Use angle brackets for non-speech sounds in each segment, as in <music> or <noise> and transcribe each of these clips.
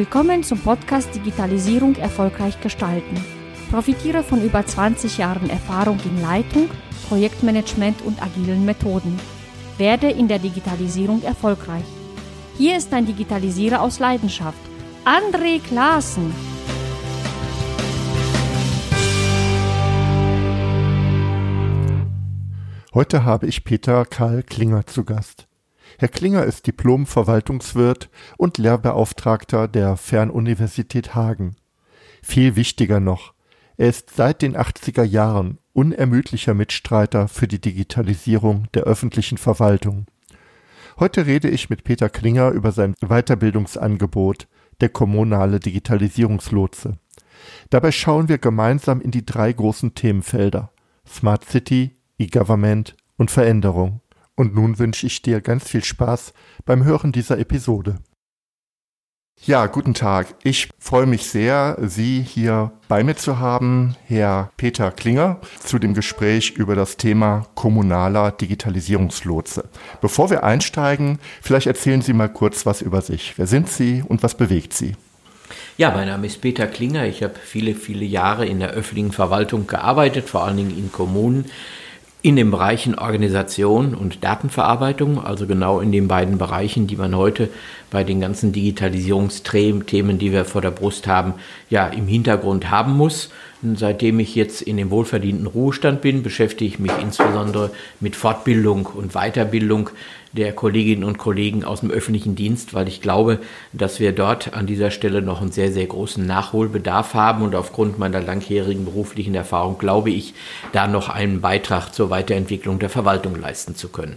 Willkommen zum Podcast Digitalisierung erfolgreich gestalten. Profitiere von über 20 Jahren Erfahrung in Leitung, Projektmanagement und agilen Methoden. Werde in der Digitalisierung erfolgreich. Hier ist ein Digitalisierer aus Leidenschaft, André Klaassen. Heute habe ich Peter Karl Klinger zu Gast. Herr Klinger ist Diplom-Verwaltungswirt und Lehrbeauftragter der Fernuniversität Hagen. Viel wichtiger noch, er ist seit den 80er Jahren unermüdlicher Mitstreiter für die Digitalisierung der öffentlichen Verwaltung. Heute rede ich mit Peter Klinger über sein Weiterbildungsangebot, der kommunale Digitalisierungslotse. Dabei schauen wir gemeinsam in die drei großen Themenfelder Smart City, E-Government und Veränderung. Und nun wünsche ich dir ganz viel Spaß beim Hören dieser Episode. Ja, guten Tag. Ich freue mich sehr, Sie hier bei mir zu haben, Herr Peter Klinger, zu dem Gespräch über das Thema kommunaler Digitalisierungslotse. Bevor wir einsteigen, vielleicht erzählen Sie mal kurz was über sich. Wer sind Sie und was bewegt Sie? Ja, mein Name ist Peter Klinger. Ich habe viele, viele Jahre in der öffentlichen Verwaltung gearbeitet, vor allen Dingen in Kommunen in den Bereichen Organisation und Datenverarbeitung, also genau in den beiden Bereichen, die man heute bei den ganzen Digitalisierungsthemen, die wir vor der Brust haben, ja im Hintergrund haben muss. Seitdem ich jetzt in dem wohlverdienten Ruhestand bin, beschäftige ich mich insbesondere mit Fortbildung und Weiterbildung der Kolleginnen und Kollegen aus dem öffentlichen Dienst, weil ich glaube, dass wir dort an dieser Stelle noch einen sehr, sehr großen Nachholbedarf haben und aufgrund meiner langjährigen beruflichen Erfahrung glaube ich, da noch einen Beitrag zur Weiterentwicklung der Verwaltung leisten zu können.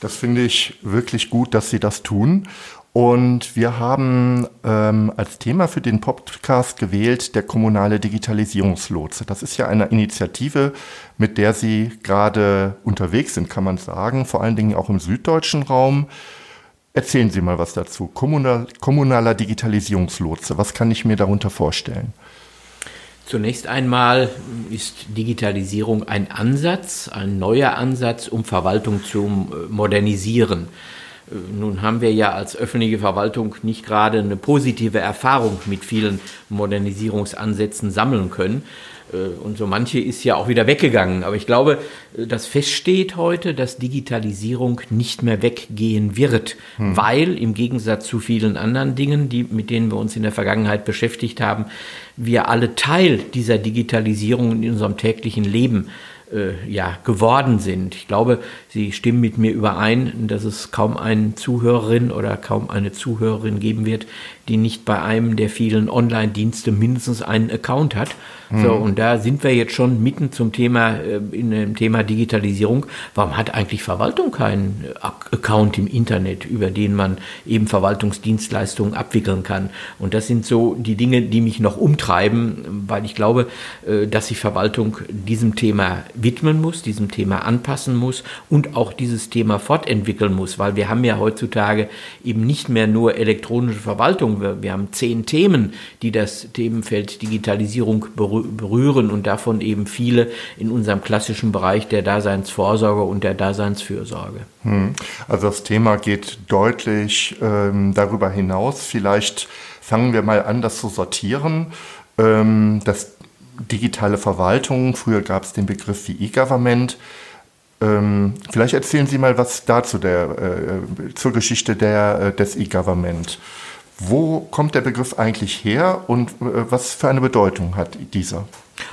Das finde ich wirklich gut, dass Sie das tun. Und wir haben ähm, als Thema für den Podcast gewählt der kommunale Digitalisierungslotse. Das ist ja eine Initiative, mit der Sie gerade unterwegs sind, kann man sagen, vor allen Dingen auch im süddeutschen Raum. Erzählen Sie mal was dazu. Kommunal, kommunaler Digitalisierungslotse, was kann ich mir darunter vorstellen? Zunächst einmal ist Digitalisierung ein Ansatz, ein neuer Ansatz, um Verwaltung zu modernisieren. Nun haben wir ja als öffentliche Verwaltung nicht gerade eine positive Erfahrung mit vielen Modernisierungsansätzen sammeln können. Äh, und so manche ist ja auch wieder weggegangen. Aber ich glaube, äh, dass feststeht heute, dass Digitalisierung nicht mehr weggehen wird, hm. weil im Gegensatz zu vielen anderen Dingen, die, mit denen wir uns in der Vergangenheit beschäftigt haben, wir alle Teil dieser Digitalisierung in unserem täglichen Leben äh, ja, geworden sind. Ich glaube, Sie stimmen mit mir überein, dass es kaum eine Zuhörerin oder kaum eine Zuhörerin geben wird, die nicht bei einem der vielen Online-Dienste mindestens einen Account hat. Mhm. So, und da sind wir jetzt schon mitten zum Thema, äh, in dem Thema Digitalisierung. Warum hat eigentlich Verwaltung keinen Account im Internet, über den man eben Verwaltungsdienstleistungen abwickeln kann? Und das sind so die Dinge, die mich noch umtreiben, weil ich glaube, äh, dass sich Verwaltung diesem Thema widmen muss, diesem Thema anpassen muss und auch dieses Thema fortentwickeln muss, weil wir haben ja heutzutage eben nicht mehr nur elektronische Verwaltung, Veränderung. Wir, wir haben zehn Themen, die das Themenfeld Digitalisierung berühren und davon eben viele in unserem klassischen Bereich der Daseinsvorsorge und der Daseinsfürsorge. Hm. Also das Thema geht deutlich ähm, darüber hinaus. Vielleicht fangen wir mal an, das zu sortieren. Ähm, das digitale Verwaltung, früher gab es den Begriff wie E-Government. Ähm, vielleicht erzählen Sie mal was dazu der, äh, zur Geschichte der, äh, des E-Government. Wo kommt der Begriff eigentlich her und äh, was für eine Bedeutung hat dieser?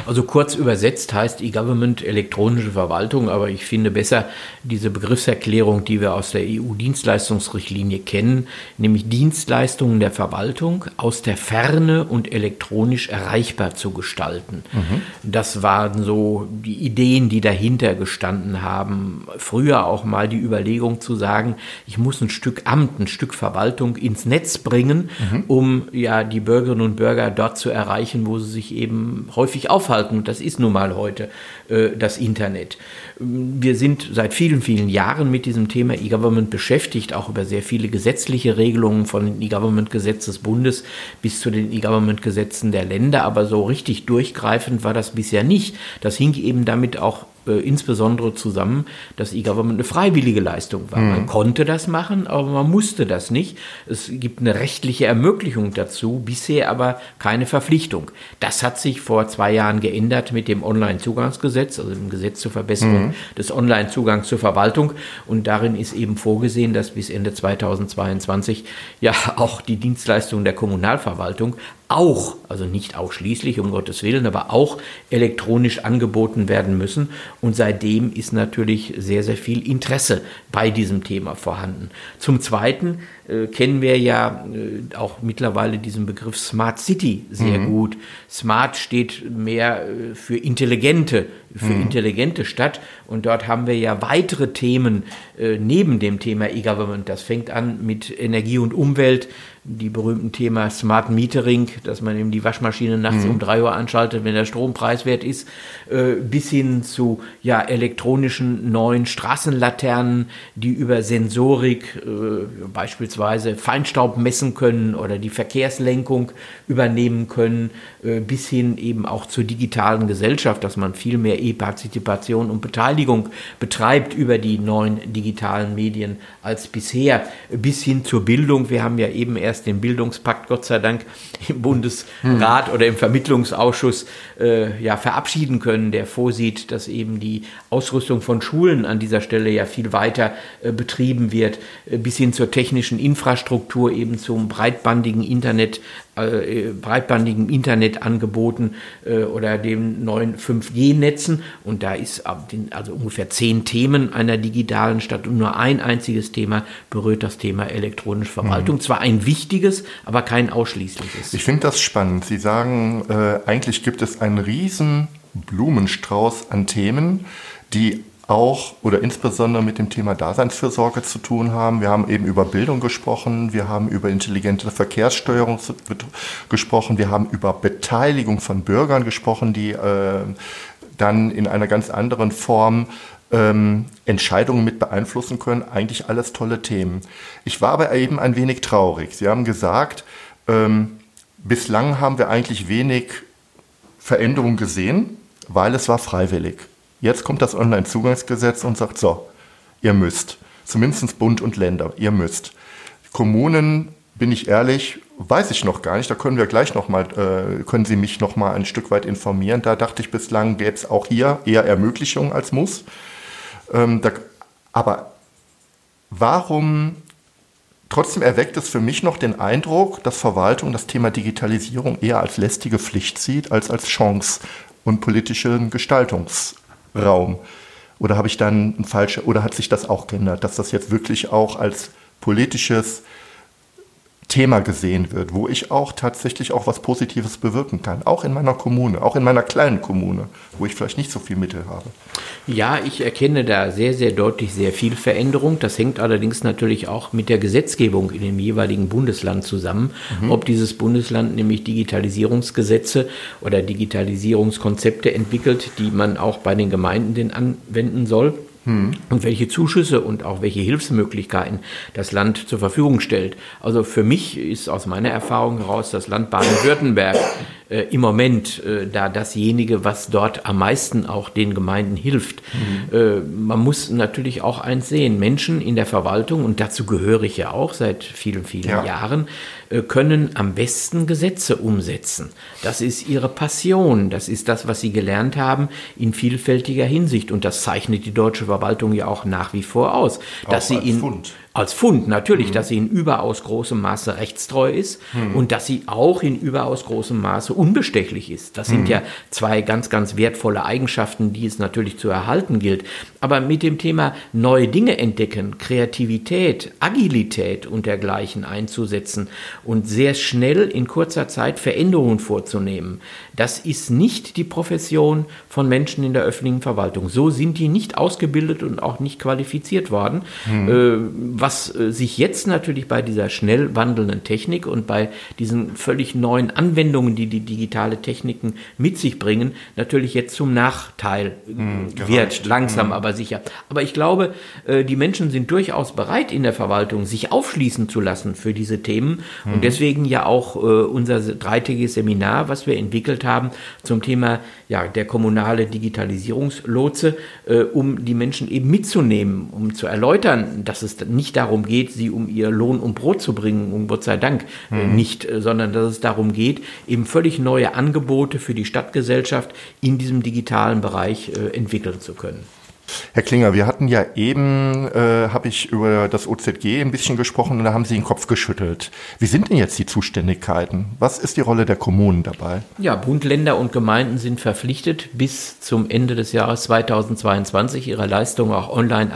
Also kurz übersetzt heißt E-Government elektronische Verwaltung, aber ich finde besser diese Begriffserklärung, die wir aus der EU-Dienstleistungsrichtlinie kennen, nämlich Dienstleistungen der Verwaltung aus der Ferne und elektronisch erreichbar zu gestalten. Mhm. Das waren so die Ideen, die dahinter gestanden haben. Früher auch mal die Überlegung zu sagen, ich muss ein Stück Amt, ein Stück Verwaltung ins Netz bringen, mhm. um ja die Bürgerinnen und Bürger dort zu erreichen, wo sie sich eben häufig aufhalten. Das ist nun mal heute äh, das Internet. Wir sind seit vielen, vielen Jahren mit diesem Thema E-Government beschäftigt, auch über sehr viele gesetzliche Regelungen von den E-Government-Gesetz des Bundes bis zu den E-Government-Gesetzen der Länder. Aber so richtig durchgreifend war das bisher nicht. Das hing eben damit auch äh, insbesondere zusammen, dass E-Government eine freiwillige Leistung war. Mhm. Man konnte das machen, aber man musste das nicht. Es gibt eine rechtliche Ermöglichung dazu, bisher aber keine Verpflichtung. Das hat sich vor zwei Jahren geändert mit dem Online-Zugangsgesetz, also dem Gesetz zur Verbesserung des Online-Zugangs zur Verwaltung. Und darin ist eben vorgesehen, dass bis Ende 2022 ja auch die Dienstleistungen der Kommunalverwaltung auch, also nicht ausschließlich, um Gottes Willen, aber auch elektronisch angeboten werden müssen. Und seitdem ist natürlich sehr, sehr viel Interesse bei diesem Thema vorhanden. Zum Zweiten äh, kennen wir ja äh, auch mittlerweile diesen Begriff Smart City sehr mhm. gut. Smart steht mehr äh, für intelligente, für mhm. intelligente Stadt. Und dort haben wir ja weitere Themen äh, neben dem Thema E-Government. Das fängt an mit Energie und Umwelt, die berühmten Thema Smart Metering, dass man eben die Waschmaschine nachts mhm. um drei Uhr anschaltet, wenn der Strom preiswert ist, äh, bis hin zu ja, elektronischen neuen Straßenlaternen, die über Sensorik äh, beispielsweise Feinstaub messen können oder die Verkehrslenkung übernehmen können, äh, bis hin eben auch zur digitalen Gesellschaft, dass man viel mehr E-Partizipation und Beteiligung betreibt über die neuen digitalen Medien als bisher, bis hin zur Bildung. Wir haben ja eben erst den Bildungspakt Gott sei Dank im Bundesrat hm. oder im Vermittlungsausschuss äh, ja verabschieden können, der vorsieht, dass eben die Ausrüstung von Schulen an dieser Stelle ja viel weiter äh, betrieben wird, äh, bis hin zur technischen Infrastruktur, eben zum breitbandigen Internet äh, breitbandigen Internetangeboten äh, oder den neuen 5G-Netzen. Und da ist also ungefähr zehn Themen einer digitalen Stadt und nur ein einziges Thema berührt das Thema elektronische Verwaltung. Mhm. Zwar ein wichtiges, aber kein ausschließliches. Ich finde das spannend. Sie sagen, äh, eigentlich gibt es einen riesen Blumenstrauß an Themen, die auch oder insbesondere mit dem Thema Daseinsfürsorge zu tun haben. Wir haben eben über Bildung gesprochen, wir haben über intelligente Verkehrssteuerung gesprochen, wir haben über Beteiligung von Bürgern gesprochen, die äh, dann in einer ganz anderen Form ähm, Entscheidungen mit beeinflussen können. Eigentlich alles tolle Themen. Ich war aber eben ein wenig traurig. Sie haben gesagt, ähm, bislang haben wir eigentlich wenig Veränderungen gesehen, weil es war freiwillig. Jetzt kommt das Onlinezugangsgesetz und sagt, so, ihr müsst. Zumindest Bund und Länder, ihr müsst. Kommunen, bin ich ehrlich, weiß ich noch gar nicht. Da können wir gleich noch mal, äh, können Sie mich noch mal ein Stück weit informieren. Da dachte ich bislang gäbe es auch hier eher Ermöglichungen als Muss. Ähm, da, aber warum Trotzdem erweckt es für mich noch den Eindruck, dass Verwaltung das Thema Digitalisierung eher als lästige Pflicht sieht, als als Chance und politischen Gestaltungs, Raum? Oder habe ich dann ein falsche, oder hat sich das auch geändert, dass das jetzt wirklich auch als politisches Thema gesehen wird, wo ich auch tatsächlich auch was Positives bewirken kann, auch in meiner Kommune, auch in meiner kleinen Kommune, wo ich vielleicht nicht so viel Mittel habe. Ja, ich erkenne da sehr, sehr deutlich sehr viel Veränderung. Das hängt allerdings natürlich auch mit der Gesetzgebung in dem jeweiligen Bundesland zusammen. Mhm. Ob dieses Bundesland nämlich Digitalisierungsgesetze oder Digitalisierungskonzepte entwickelt, die man auch bei den Gemeinden denn anwenden soll hm. und welche Zuschüsse und auch welche Hilfsmöglichkeiten das Land zur Verfügung stellt. Also für mich ist aus meiner Erfahrung heraus das Land Baden-Württemberg äh, im Moment äh, da dasjenige, was dort am meisten auch den Gemeinden hilft. Mhm. Äh, man muss natürlich auch eins sehen, Menschen in der Verwaltung, und dazu gehöre ich ja auch seit vielen, vielen ja. Jahren, äh, können am besten Gesetze umsetzen. Das ist ihre Passion, das ist das, was sie gelernt haben in vielfältiger Hinsicht. Und das zeichnet die deutsche Verwaltung ja auch nach wie vor aus. Auch dass sie in, Fund als Fund natürlich, mhm. dass sie in überaus großem Maße rechtstreu ist mhm. und dass sie auch in überaus großem Maße unbestechlich ist. Das sind mhm. ja zwei ganz, ganz wertvolle Eigenschaften, die es natürlich zu erhalten gilt. Aber mit dem Thema neue Dinge entdecken, Kreativität, Agilität und dergleichen einzusetzen und sehr schnell in kurzer Zeit Veränderungen vorzunehmen, das ist nicht die Profession von Menschen in der öffentlichen Verwaltung. So sind die nicht ausgebildet und auch nicht qualifiziert worden. Mhm. Äh, was äh, sich jetzt natürlich bei dieser schnell wandelnden Technik und bei diesen völlig neuen Anwendungen, die die digitale Techniken mit sich bringen, natürlich jetzt zum Nachteil mhm, wird, langsam mhm. aber sicher. Aber ich glaube, äh, die Menschen sind durchaus bereit in der Verwaltung, sich aufschließen zu lassen für diese Themen mhm. und deswegen ja auch äh, unser dreitägiges Seminar, was wir entwickelt haben zum Thema ja, der kommunale Digitalisierungslotse, um die Menschen eben mitzunehmen, um zu erläutern, dass es nicht darum geht, sie um ihr Lohn und Brot zu bringen, um Gott sei Dank äh, mhm. nicht, äh, sondern dass es darum geht, eben völlig neue Angebote für die Stadtgesellschaft in diesem digitalen Bereich äh, entwickeln zu können. Herr Klinger, wir hatten ja eben, äh, habe ich über das OZG ein bisschen gesprochen und da haben Sie den Kopf geschüttelt. Wie sind denn jetzt die Zuständigkeiten? Was ist die Rolle der Kommunen dabei? Ja, Bund, Länder und Gemeinden sind verpflichtet, bis zum Ende des Jahres 2022 ihre Leistungen auch online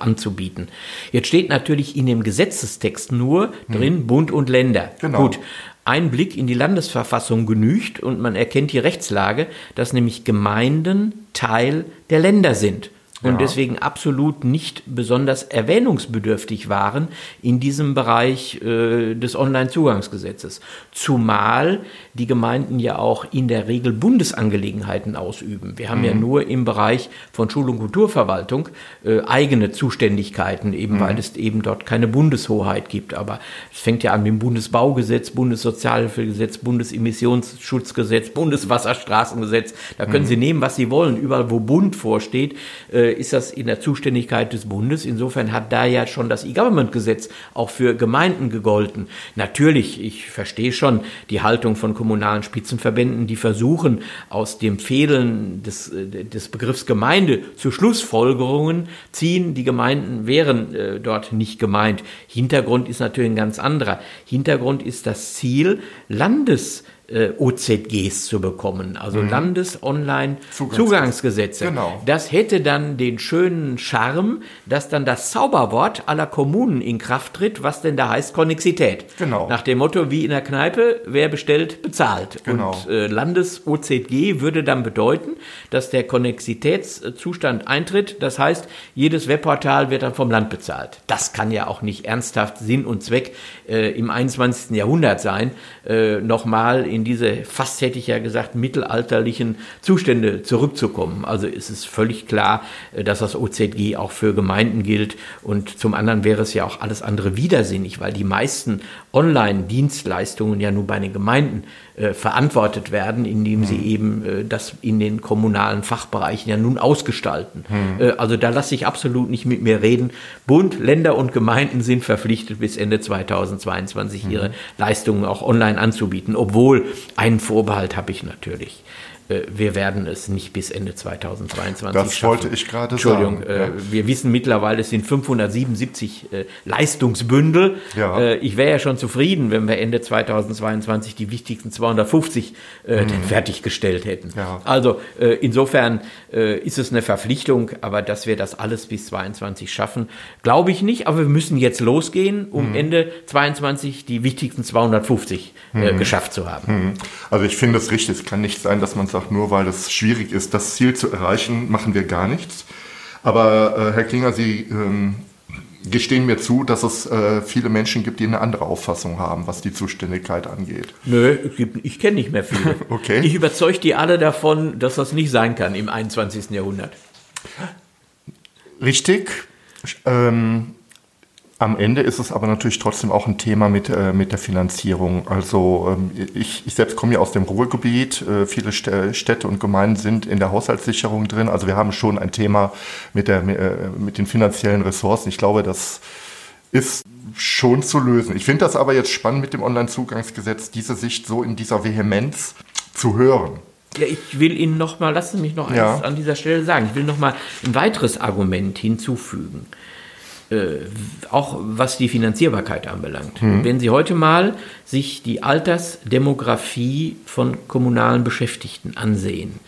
anzubieten. Jetzt steht natürlich in dem Gesetzestext nur drin hm. Bund und Länder. Genau. Gut, ein Blick in die Landesverfassung genügt und man erkennt die Rechtslage, dass nämlich Gemeinden Teil der Länder sind und ja. deswegen absolut nicht besonders erwähnungsbedürftig waren in diesem Bereich äh, des Onlinezugangsgesetzes. Zumal die Gemeinden ja auch in der Regel Bundesangelegenheiten ausüben. Wir haben mhm. ja nur im Bereich von Schul- und Kulturverwaltung äh, eigene Zuständigkeiten, eben mhm. weil es eben dort keine Bundeshoheit gibt. Aber es fängt ja an mit dem Bundesbaugesetz, Bundessozialhilfegesetz, Bundesemissionsschutzgesetz, Bundeswasserstraßengesetz. Da können mhm. Sie nehmen, was Sie wollen. Überall, wo Bund vorsteht, äh, äh, ist das in der Zuständigkeit des Bundes. Insofern hat da ja schon das E-Government-Gesetz auch für Gemeinden gegolten. Natürlich, ich verstehe schon die Haltung von kommunalen Spitzenverbänden, die versuchen, aus dem Fehlen des, äh, des Begriffs Gemeinde zu Schlussfolgerungen ziehen. Die Gemeinden wären äh, dort nicht gemeint. Hintergrund ist natürlich ein ganz anderer. Hintergrund ist das Ziel, Landes äh, OZGs zu bekommen, also mhm. Landes-Online-Zugangsgesetze. Genau. Das hätte dann den schönen Charme, dass dann das Zauberwort aller Kommunen in Kraft tritt, was denn da heißt Konnexität. Genau. Nach dem Motto, wie in der Kneipe, wer bestellt, bezahlt. Genau. Und äh, Landes-OZG würde dann bedeuten, dass der Konnexitätszustand eintritt. Das heißt, jedes Webportal wird dann vom Land bezahlt. Das kann ja auch nicht ernsthaft Sinn und Zweck äh, im 21. Jahrhundert sein. Äh, Nochmal in diese, fast hätte ich ja gesagt, mittelalterlichen Zustände zurückzukommen. Also ist es völlig klar, äh, dass das OZG auch für Gemeinden gilt. Und zum anderen wäre es ja auch alles andere widersinnig, weil die meisten Online-Dienstleistungen ja nur bei den Gemeinden äh, verantwortet werden, indem sie mhm. eben äh, das in den kommunalen Fachbereichen ja nun ausgestalten. Mhm. Äh, also da lasse ich absolut nicht mit mir reden. Bund, Länder und Gemeinden sind verpflichtet, bis Ende 2022 mhm. ihre Leistungen auch online anzubieten, obwohl einen Vorbehalt habe ich natürlich. Äh, wir werden es nicht bis Ende 2022 das schaffen. wollte ich gerade sagen. Entschuldigung, äh, ja. wir wissen mittlerweile, es sind 577 äh, Leistungsbündel. Ja. Ich wäre ja schon zufrieden, wenn wir Ende 2022 die wichtigsten 250 äh, mhm. fertiggestellt hätten. Ja. Also insofern ist es eine Verpflichtung, aber dass wir das alles bis 2022 schaffen, glaube ich nicht. Aber wir müssen jetzt losgehen, um mhm. Ende 2022 die wichtigsten 250 mhm. geschafft zu haben. Mhm. Also ich finde es richtig. Es kann nicht sein, dass man sagt, nur weil es schwierig ist, das Ziel zu erreichen, machen wir gar nichts. Aber äh, Herr Klinger, Sie ähm, gestehen mir zu, dass es äh, viele Menschen gibt, die eine andere Auffassung haben, was die Zuständigkeit angeht. Nö, ich kenne nicht mehr viele. <laughs> okay. Ich überzeuge die alle davon, dass das nicht sein kann im 21. Jahrhundert. Richtig. Ähm, am Ende ist es aber natürlich trotzdem auch ein Thema mit, äh, mit der Finanzierung. Also ähm, ich, ich selbst komme ja aus dem Ruhrgebiet. Äh, viele Städte und Gemeinden sind in der Haushaltssicherung drin. Also wir haben schon ein Thema mit, der, äh, mit den finanziellen Ressourcen. Ich glaube, das ist schon zu lösen. Ich finde das aber jetzt spannend mit dem Onlinezugangsgesetz, diese Sicht so in dieser Vehemenz zu hören. Ja, ich will Ihnen noch mal, lassen Sie mich noch ja. eins an dieser Stelle sagen. Ich will noch mal ein weiteres Argument hinzufügen auch was die Finanzierbarkeit anbelangt. Mhm. Wenn Sie heute mal sich die Altersdemografie von kommunalen Beschäftigten ansehen,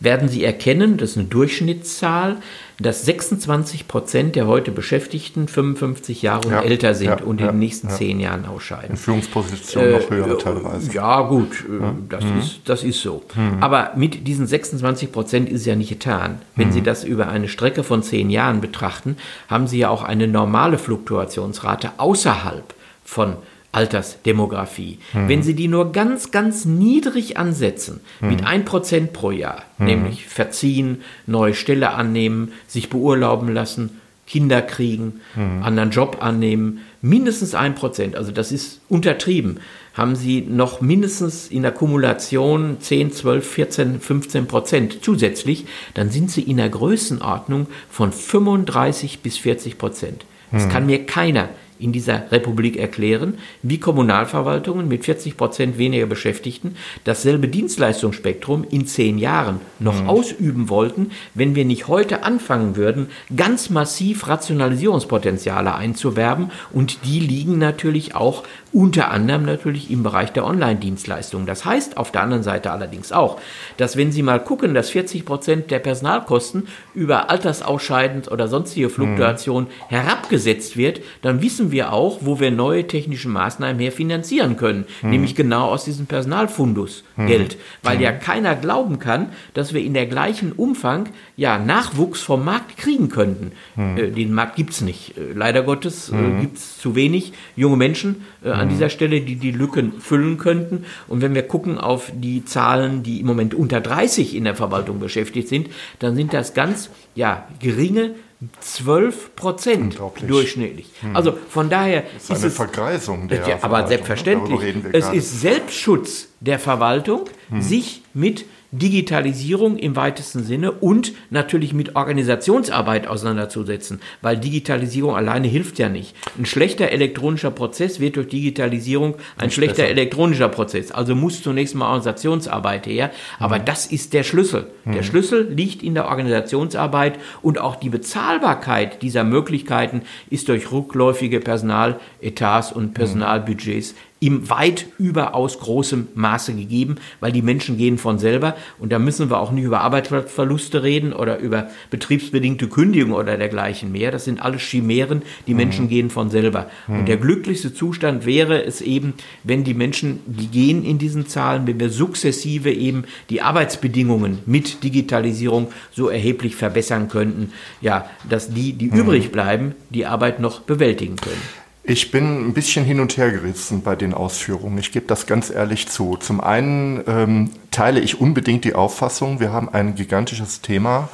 werden Sie erkennen, das ist eine Durchschnittszahl, dass 26 Prozent der heute Beschäftigten 55 Jahre und ja, älter sind ja, und in den nächsten zehn Jahren ausscheiden. In Führungspositionen äh, noch höher teilweise. Ja, gut, äh, das, mhm. ist, das ist so. Mhm. Aber mit diesen 26 Prozent ist es ja nicht getan. Wenn mhm. Sie das über eine Strecke von zehn Jahren betrachten, haben Sie ja auch eine normale Fluktuationsrate außerhalb von Altersdemografie. Hm. Wenn Sie die nur ganz, ganz niedrig ansetzen, hm. mit 1% pro Jahr, hm. nämlich verziehen, neue Stelle annehmen, sich beurlauben lassen, Kinder kriegen, hm. anderen Job annehmen, mindestens 1%, also das ist untertrieben, haben Sie noch mindestens in der Kumulation 10, 12, 14, 15 Prozent zusätzlich, dann sind Sie in der Größenordnung von 35 bis 40 Prozent. Das kann mir keiner in dieser Republik erklären, wie Kommunalverwaltungen mit 40 Prozent weniger Beschäftigten dasselbe Dienstleistungsspektrum in zehn Jahren noch mhm. ausüben wollten, wenn wir nicht heute anfangen würden, ganz massiv Rationalisierungspotenziale einzuwerben. Und die liegen natürlich auch unter anderem natürlich im Bereich der Online-Dienstleistungen. Das heißt auf der anderen Seite allerdings auch, dass wenn Sie mal gucken, dass 40 Prozent der Personalkosten über Altersausscheidens oder sonstige Fluktuationen mhm. herabgesetzt wird, dann wissen wir auch, wo wir neue technische Maßnahmen her finanzieren können, mhm. nämlich genau aus diesem Personalfundus mhm. Geld, weil mhm. ja keiner glauben kann, dass wir in der gleichen Umfang ja Nachwuchs vom Markt kriegen könnten. Mhm. Äh, den Markt gibt's nicht. Äh, leider Gottes äh, mhm. gibt's zu wenig junge Menschen, äh, an mhm. dieser Stelle, die die Lücken füllen könnten. Und wenn wir gucken auf die Zahlen, die im Moment unter 30 in der Verwaltung beschäftigt sind, dann sind das ganz ja, geringe 12 Prozent durchschnittlich. Hm. Also von daher das ist, ist eine es, Vergreisung der ja, Aber selbstverständlich, es ist Selbstschutz der Verwaltung, hm. sich mit Digitalisierung im weitesten Sinne und natürlich mit Organisationsarbeit auseinanderzusetzen, weil Digitalisierung alleine hilft ja nicht. Ein schlechter elektronischer Prozess wird durch Digitalisierung ein nicht schlechter besser. elektronischer Prozess. Also muss zunächst mal Organisationsarbeit her, aber mhm. das ist der Schlüssel. Mhm. Der Schlüssel liegt in der Organisationsarbeit und auch die Bezahlbarkeit dieser Möglichkeiten ist durch rückläufige Personaletats und Personalbudgets im weit überaus großem Maße gegeben, weil die Menschen gehen von selber und da müssen wir auch nicht über Arbeitsverluste reden oder über betriebsbedingte Kündigung oder dergleichen mehr. Das sind alles Chimären, die mhm. Menschen gehen von selber. Mhm. Und der glücklichste Zustand wäre es eben, wenn die Menschen, die gehen in diesen Zahlen, wenn wir sukzessive eben die Arbeitsbedingungen mit Digitalisierung so erheblich verbessern könnten, ja, dass die, die mhm. übrig bleiben, die Arbeit noch bewältigen können. Ich bin ein bisschen hin und her gerissen bei den Ausführungen. Ich gebe das ganz ehrlich zu. Zum einen ähm, teile ich unbedingt die Auffassung, wir haben ein gigantisches Thema,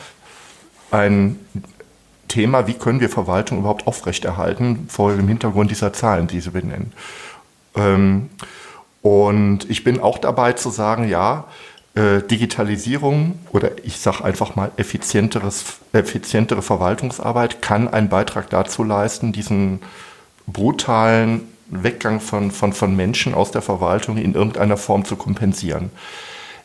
ein Thema, wie können wir Verwaltung überhaupt aufrechterhalten, vor dem Hintergrund dieser Zahlen, die Sie benennen. Ähm, und ich bin auch dabei zu sagen, ja, äh, Digitalisierung oder ich sage einfach mal effizienteres, effizientere Verwaltungsarbeit kann einen Beitrag dazu leisten, diesen brutalen Weggang von, von, von Menschen aus der Verwaltung in irgendeiner Form zu kompensieren.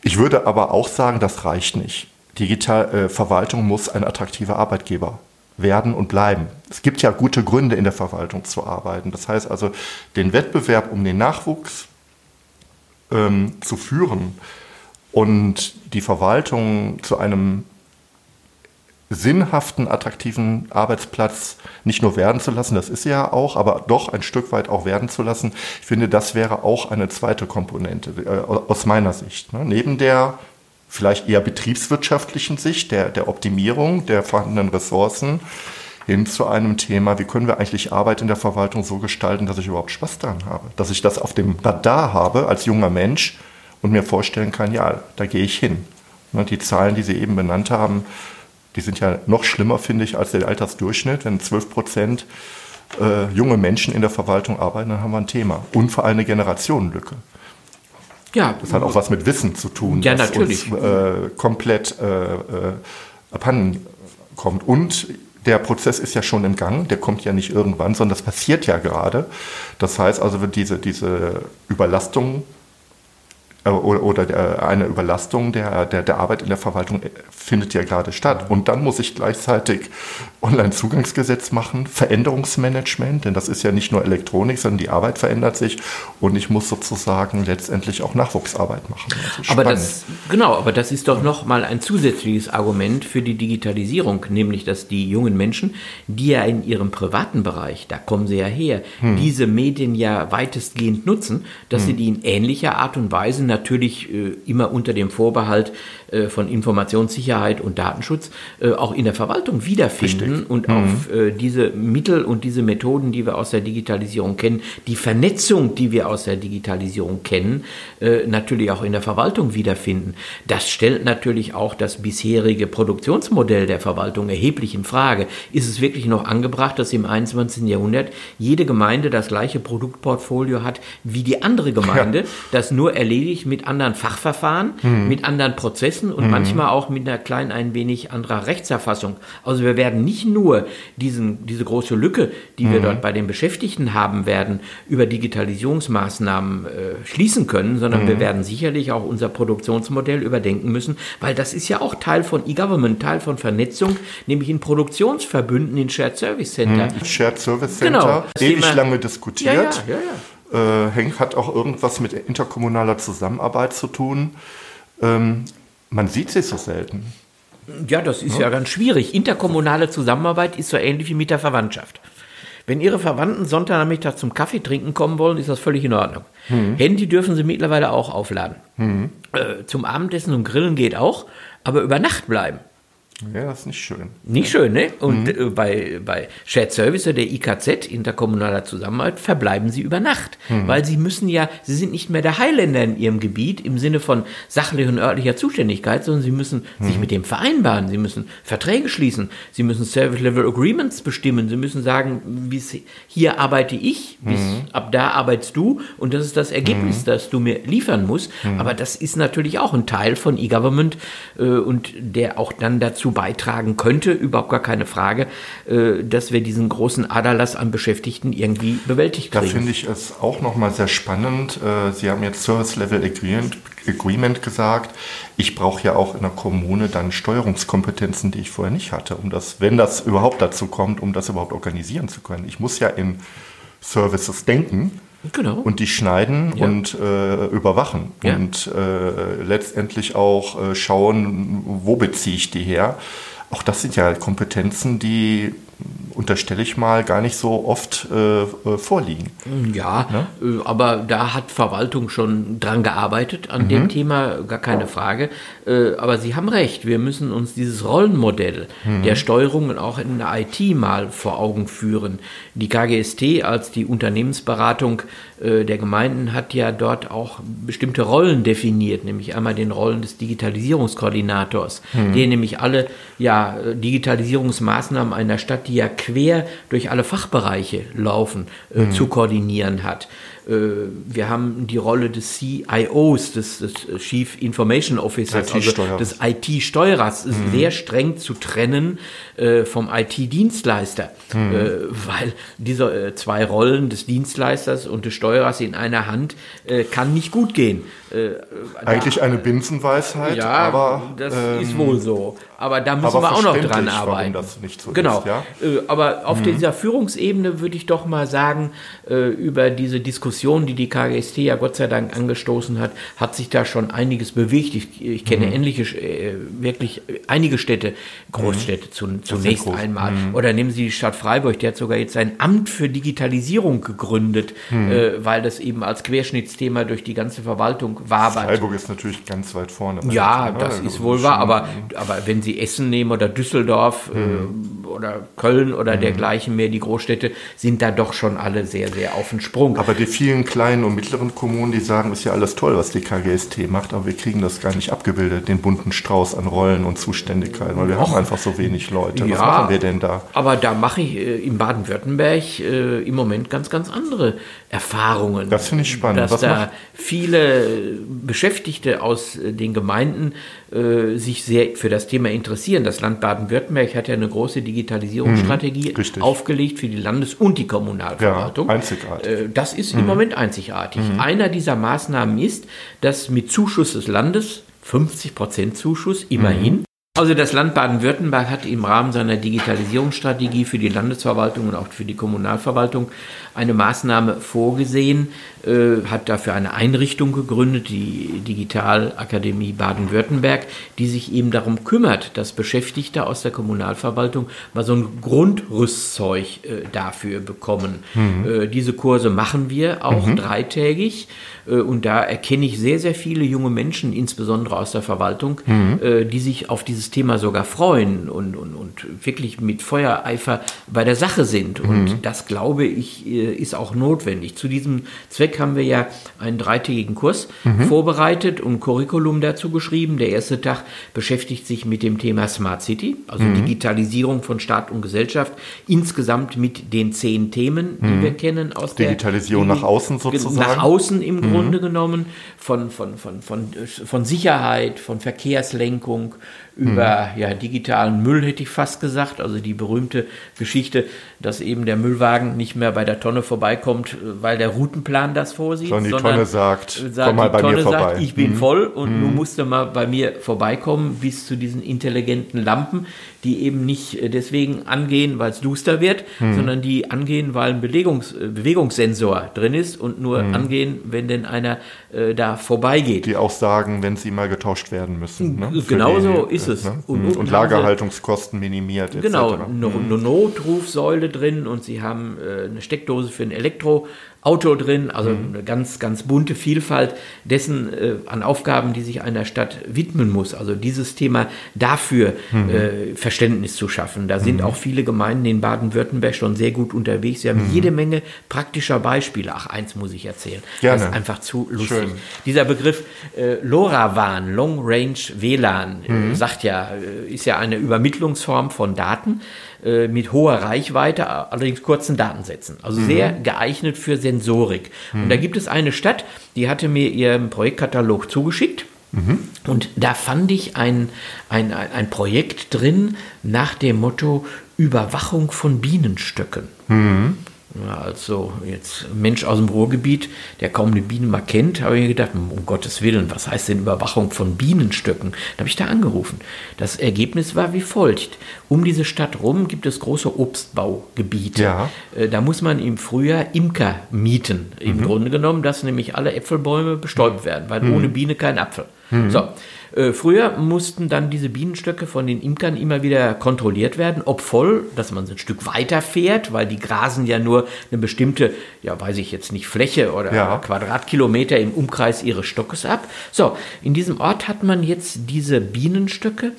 Ich würde aber auch sagen, das reicht nicht. Digital äh, Verwaltung muss ein attraktiver Arbeitgeber werden und bleiben. Es gibt ja gute Gründe, in der Verwaltung zu arbeiten. Das heißt also, den Wettbewerb um den Nachwuchs ähm, zu führen und die Verwaltung zu einem sinnhaften, attraktiven Arbeitsplatz nicht nur werden zu lassen, das ist ja auch, aber doch ein Stück weit auch werden zu lassen. Ich finde, das wäre auch eine zweite Komponente äh, aus meiner Sicht. Ne? Neben der vielleicht eher betriebswirtschaftlichen Sicht, der, der Optimierung der vorhandenen Ressourcen, hin zu einem Thema, wie können wir eigentlich Arbeit in der Verwaltung so gestalten, dass ich überhaupt Spaß daran habe, dass ich das auf dem Radar habe als junger Mensch und mir vorstellen kann, ja, da gehe ich hin. Ne? Die Zahlen, die Sie eben benannt haben, die sind ja noch schlimmer, finde ich, als der Altersdurchschnitt. Wenn 12 Prozent äh, junge Menschen in der Verwaltung arbeiten, dann haben wir ein Thema. Und vor allem eine Generationenlücke. Ja, das hat auch was mit Wissen zu tun, ja, das natürlich. uns äh, komplett äh, äh, abhanden kommt. Und der Prozess ist ja schon im Gang, der kommt ja nicht irgendwann, sondern das passiert ja gerade. Das heißt also, diese, diese Überlastung äh, oder, der, eine Überlastung der, der, der Arbeit in der Verwaltung äh, findet ja gerade statt. Und dann muss ich gleichzeitig Online-Zugangsgesetz machen, Veränderungsmanagement, denn das ist ja nicht nur Elektronik, sondern die Arbeit verändert sich und ich muss sozusagen letztendlich auch Nachwuchsarbeit machen. Also aber das, genau, aber das ist doch nochmal ein zusätzliches Argument für die Digitalisierung, nämlich dass die jungen Menschen, die ja in ihrem privaten Bereich, da kommen sie ja her, hm. diese Medien ja weitestgehend nutzen, dass hm. sie die in ähnlicher Art und Weise natürlich äh, immer unter dem Vorbehalt äh, von Informationssicherheit und Datenschutz äh, auch in der Verwaltung wiederfinden Richtig. und mhm. auf äh, diese Mittel und diese Methoden, die wir aus der Digitalisierung kennen, die Vernetzung, die wir aus der Digitalisierung kennen, natürlich auch in der Verwaltung wiederfinden. Das stellt natürlich auch das bisherige Produktionsmodell der Verwaltung erheblich in Frage. Ist es wirklich noch angebracht, dass im 21. Jahrhundert jede Gemeinde das gleiche Produktportfolio hat wie die andere Gemeinde, ja. das nur erledigt mit anderen Fachverfahren, mhm. mit anderen Prozessen und mhm. manchmal auch mit einer kleinen ein wenig anderer Rechtserfassung. Also wir werden nicht nur diesen, diese große Lücke, die mhm. wir dort bei den Beschäftigten haben werden, über Digitalisierungsmaßnahmen äh, schließen können, sondern wir mhm. werden sicherlich auch unser Produktionsmodell überdenken müssen, weil das ist ja auch Teil von E-Government, Teil von Vernetzung, nämlich in Produktionsverbünden in Shared Service Center. Mhm. Shared Service Center, genau, ewig lange diskutiert. Ja, ja, ja. Äh, Henk hat auch irgendwas mit interkommunaler Zusammenarbeit zu tun. Ähm, man sieht sie so selten. Ja, das ist ja. ja ganz schwierig. Interkommunale Zusammenarbeit ist so ähnlich wie mit der Verwandtschaft. Wenn Ihre Verwandten Sonntagnachmittag zum Kaffee trinken kommen wollen, ist das völlig in Ordnung. Mhm. Handy dürfen Sie mittlerweile auch aufladen. Mhm. Äh, zum Abendessen und Grillen geht auch, aber über Nacht bleiben. Ja, das ist nicht schön. Nicht schön, ne? Und mhm. Äh, bei, bei Shared Service oder der IKZ, interkommunaler Zusammenarbeit, verbleiben sie über Nacht. Mhm. Weil sie müssen ja, sie sind nicht mehr der Heiländer in ihrem Gebiet im Sinne von sachlicher und örtlicher Zuständigkeit, sondern sie müssen mhm. sich mit dem vereinbaren. Sie müssen Verträge schließen. Sie müssen Service Level Agreements bestimmen. Sie müssen sagen, bis hier arbeite ich, bis mhm. ab da arbeitest du und das ist das Ergebnis, mhm. das du mir liefern musst. Mhm. Aber das ist natürlich auch ein Teil von E-Government äh, und der auch dann dazu beitragen könnte, überhaupt gar keine Frage, äh, dass wir diesen großen Aderlass an Beschäftigten irgendwie bewältigt kriegen. Da finde ich es auch nochmal sehr spannend. Äh, Sie haben jetzt Service Level Agreement, Agreement gesagt. Ich brauche ja auch in der Kommune dann Steuerungskompetenzen, die ich vorher nicht hatte, um das, wenn das überhaupt dazu kommt, um das überhaupt organisieren zu können. Ich muss ja in Services denken. Genau. Und die schneiden ja. und äh, überwachen ja. und äh, letztendlich auch äh, schauen, wo beziehe ich die her. Auch das sind ja Kompetenzen, die unterstelle ich mal, gar nicht so oft äh, äh vorliegen. Ja, ne? Äh, aber da hat Verwaltung schon dran gearbeitet an mhm. dem Thema, gar keine Frage. Äh, aber Sie haben recht, wir müssen uns dieses Rollenmodell mhm. der Steuerung auch in der IT mal vor Augen führen. Die KGST als die Unternehmensberatung äh, der Gemeinden hat ja dort auch bestimmte Rollen definiert, nämlich einmal den Rollen des Digitalisierungskoordinators, mhm. der nämlich alle ja, Digitalisierungsmaßnahmen einer Stadt, die ja quer durch alle Fachbereiche laufen, äh, mhm. zu koordinieren hat. Äh, wir haben die Rolle des CIOs, des, des Chief Information Officers, also des IT-Steuerers, mhm. sehr streng zu trennen äh, vom IT-Dienstleister, mhm. äh, weil diese äh, zwei Rollen des Dienstleisters und des Steuerers in einer Hand äh, kann nicht gut gehen. Äh, Eigentlich da, eine Binsenweisheit, ja, aber das ähm, ist wohl so. Aber da müssen aber wir auch noch dran arbeiten. so genau. Ist, ja? aber auf mhm. dieser Führungsebene würde ich doch mal sagen, über diese Diskussion, die die KGST ja Gott sei Dank angestoßen hat, hat sich da schon einiges bewegt. Ich, ich kenne mhm. ähnliche, wirklich einige Städte, Großstädte mhm. zu, zunächst einmal. Mhm. Oder nehmen Sie die Stadt Freiburg, die hat sogar jetzt ein Amt für Digitalisierung gegründet, mhm. äh, weil das eben als Querschnittsthema durch die ganze Verwaltung wabert. Freiburg ist natürlich ganz weit vorne. Ja, das also ist wohl wahr, aber, aber wenn Sie Essen nehmen oder Düsseldorf mhm. äh, oder Köln oder mhm. dergleichen mehr, die Großstädte, sind da doch schon alle sehr, sehr auf den Sprung. Aber die vielen kleinen und mittleren Kommunen, die sagen, ist ja alles toll, was die KGST macht, aber wir kriegen das gar nicht abgebildet, den bunten Strauß an Rollen und Zuständigkeiten, weil wir Och. haben einfach so wenig Leute. Leute. Was ja, machen wir denn da? Aber da mache ich äh, in Baden-Württemberg äh, im Moment ganz, ganz andere Erfahrungen. Das finde ich spannend. Dass Was da macht? viele Beschäftigte aus äh, den Gemeinden äh, sich sehr für das Thema interessieren. Das Land Baden-Württemberg hat ja eine große Digitalisierung Digitalisierungsstrategie Richtig. aufgelegt für die Landes- und die Kommunalverwaltung. Ja, einzigartig. Äh, Das ist im Moment einzigartig. Einer dieser Maßnahmen ist, dass mit Zuschuss des Landes, 50 Prozent Zuschuss, immerhin, also das Land Baden-Württemberg hat im Rahmen seiner Digitalisierungsstrategie für die Landesverwaltung und auch für die Kommunalverwaltung eine Maßnahme vorgesehen, äh, hat dafür eine Einrichtung gegründet, die Digitalakademie Baden-Württemberg, die sich eben darum kümmert, dass Beschäftigte aus der Kommunalverwaltung mal so ein Grundrüstzeug äh, dafür bekommen. Äh, diese Kurse machen wir auch dreitägig äh, und da erkenne ich sehr, sehr viele junge Menschen, insbesondere aus der Verwaltung, äh, die sich auf dieses Thema sogar freuen und, und, und wirklich mit Feuereifer bei der Sache sind. Und das, glaube ich, äh, ist auch notwendig. Zu diesem Zweck haben wir ja einen dreitägigen Kurs vorbereitet und Curriculum dazu geschrieben. Der erste Tag beschäftigt sich mit dem Thema Smart City, also Digitalisierung von Staat und Gesellschaft, insgesamt mit den zehn Themen, die wir kennen aus Digitalisierung der nach außen sozusagen. Nach außen im Grunde genommen, von, von, von, von, von Sicherheit, von Verkehrslenkung über ja, digitalen Müll, hätte ich fast gesagt. Also die berühmte Geschichte, dass eben der Müllwagen nicht mehr bei der Tonne vorbeikommt, weil der Routenplan das vorsieht. Sondern die Tonne sagt, sagt, komm mal bei Tonne mir vorbei. Sagt, ich bin voll und du musst du mal bei mir vorbeikommen, bis zu diesen intelligenten Lampen, die eben nicht äh, deswegen angehen, weil es duster wird, sondern die angehen, weil ein Belegungs äh, Bewegungssensor drin ist und nur angehen, wenn denn einer äh, da vorbeigeht. Die auch sagen, wenn sie mal getauscht werden müssen. Ne? Genauso die, ist es. Ne? Und Und, unten und, Lagerhaltungskosten minimiert. etc. Genau, eine, eine Notrufsäule drin und sie haben äh, eine Steckdose für ein Elektroauto drin, also eine ganz, ganz bunte Vielfalt dessen äh, an Aufgaben, die sich einer Stadt widmen muss. Also dieses Thema dafür äh, Verständnis zu schaffen. Da sind auch viele Gemeinden in Baden-Württemberg schon sehr gut unterwegs. Sie haben jede Menge praktischer Beispiele. Ach, eins muss ich erzählen. Gerne. Das ist einfach zu lustig. Schön. Dieser Begriff äh, LoRaWAN, Long Range WLAN, Mhm. äh, sagt ja, äh, ist ja eine Übermittlungsform von Daten äh, mit hoher Reichweite, allerdings kurzen Datensätzen. Mhm. Also sehr geeignet für Sensorik. Und da gibt es eine Stadt, die hatte mir ihren Projektkatalog zugeschickt. Mhm. Und da fand ich ein, ein, ein ein Projekt drin nach dem Motto Überwachung von Bienenstöcken. Ja, also jetzt ein Mensch aus dem Ruhrgebiet, der kaum eine Biene mal kennt, habe ich mir gedacht, um Gottes Willen, was heißt denn Überwachung von Bienenstöcken? Da habe ich da angerufen. Das Ergebnis war wie folgt. Um diese Stadt rum gibt es große Obstbaugebiete. Ja. Äh, Da muss man im Frühjahr Imker mieten, im Grunde genommen, dass nämlich alle Äpfelbäume bestäubt werden, weil ohne Biene kein Apfel. So. Äh, Früher mussten dann diese Bienenstöcke von den Imkern immer wieder kontrolliert werden, ob voll, dass man so ein Stück weiter fährt, weil die grasen ja nur eine bestimmte, ja weiß ich jetzt nicht, Fläche oder Ja. Quadratkilometer im Umkreis ihres Stockes ab. So, in diesem Ort hat man jetzt diese Bienenstöcke